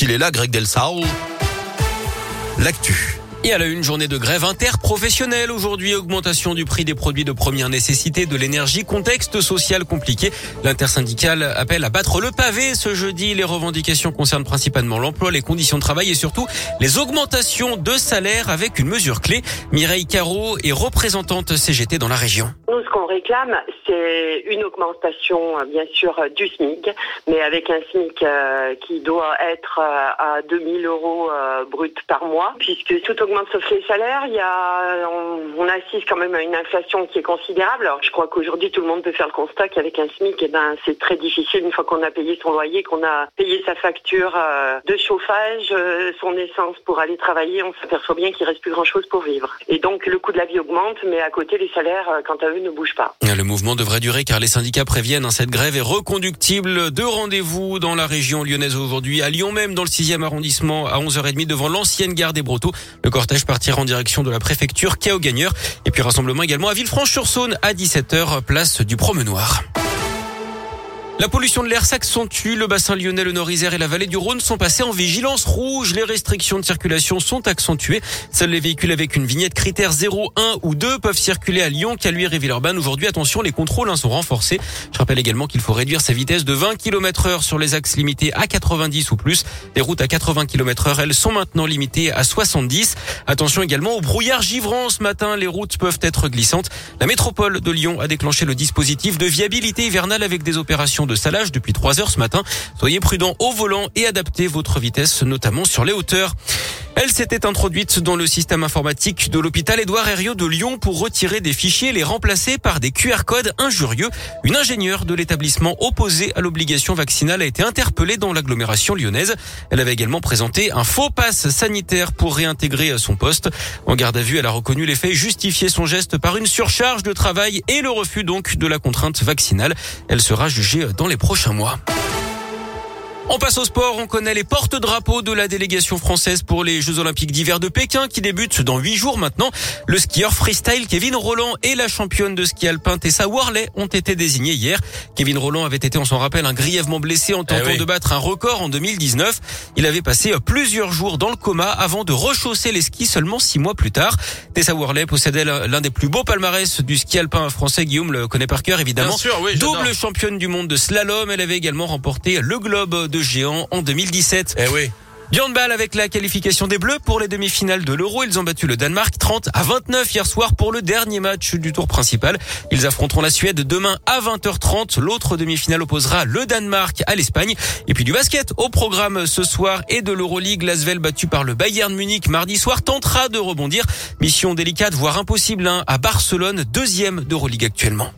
qu'il est là, Greg. L'actu. Et à la une journée de grève interprofessionnelle aujourd'hui, augmentation du prix des produits de première nécessité, de l'énergie, contexte social compliqué. L'intersyndicale appelle à battre le pavé ce jeudi. Les revendications concernent principalement l'emploi, les conditions de travail et surtout les augmentations de salaire avec une mesure clé. Mireille Caro est représentante CGT dans la région. Nous, ce qu'on réclame, c'est une augmentation, bien sûr, du SMIC, mais avec un SMIC euh, qui doit être euh, à 2000 euros euh, brut par mois, puisque toute augmente sauf les salaires. Il y a, on, assiste quand même à une inflation qui est considérable. Je crois qu'aujourd'hui, tout le monde peut faire le constat qu'avec un SMIC, eh ben, c'est très difficile une fois qu'on a payé son loyer, qu'on a payé sa facture euh, de chauffage, euh, son essence pour aller travailler. On s'aperçoit bien qu'il reste plus grand chose pour vivre. Et donc, le coût de la vie augmente, mais à côté, les salaires, euh, quant à eux, ne bougent pas. Devrait durer car les syndicats préviennent. Hein, cette grève est reconductible. Deux rendez-vous dans la région lyonnaise aujourd'hui. À Lyon même, dans le 6e arrondissement, à 11h30 devant l'ancienne gare des Brotteaux. Le cortège partira en direction de la préfecture Chaos Gagneur. Et puis rassemblement également à Villefranche-sur-Saône à 17h, place du Promenoir. La pollution de l'air s'accentue. Le bassin lyonnais, le Nord-Isère et la vallée du Rhône sont passés en vigilance rouge. Les restrictions de circulation sont accentuées. Seuls les véhicules avec une vignette critère 0, 1 ou 2 peuvent circuler à Lyon, Caluire et Villeurbanne. Aujourd'hui, attention, les contrôles hein, sont renforcés. Je rappelle également qu'il faut réduire sa vitesse de 20 km heure sur les axes limités à 90 ou plus. Les routes à 80 km heure, elles sont maintenant limitées à 70. Attention également au brouillard givrant. Ce matin, les routes peuvent être glissantes. La métropole de Lyon a déclenché le dispositif de viabilité hivernale avec des opérations de salage depuis 3 heures ce matin. Soyez prudents au volant et adaptez votre vitesse, notamment sur les hauteurs. Elle s'était introduite dans le système informatique de l'hôpital Édouard Herriot de Lyon pour retirer des fichiers et les remplacer par des QR codes injurieux. Une ingénieure de l'établissement opposée à l'obligation vaccinale a été interpellée dans l'agglomération lyonnaise. Elle avait également présenté un faux passe sanitaire pour réintégrer son poste. En garde à vue, elle a reconnu les faits justifié son geste par une surcharge de travail et le refus donc de la contrainte vaccinale. Elle sera jugée dans les prochains mois. On passe au sport. On connaît les porte-drapeaux de la délégation française pour les Jeux Olympiques d'hiver de Pékin qui débutent dans huit jours maintenant. Le skieur freestyle Kevin Roland et la championne de ski alpin Tessa Worley ont été désignés hier. Kevin Roland avait été, on s'en rappelle, un grièvement blessé en tentant eh de battre un record en 2019. Il avait passé plusieurs jours dans le coma avant de rechausser les skis seulement six mois plus tard. Tessa Worley possédait l'un des plus beaux palmarès du ski alpin français. Guillaume le connaît par cœur, évidemment. Double championne du monde de slalom. Elle avait également remporté le globe de géant en 2017. Eh oui. Du handball avec la qualification des Bleus pour les demi-finales de l'Euro. Ils ont battu le Danemark 30 à 29 hier soir pour le dernier match du tour principal. Ils affronteront la Suède demain à 20h30. L'autre demi-finale opposera le Danemark à l'Espagne. Et puis du basket au programme ce soir et de l'Euroleague. Lasvel battu par le Bayern Munich mardi soir tentera de rebondir. Mission délicate, voire impossible hein, à Barcelone, deuxième d'Euroleague actuellement.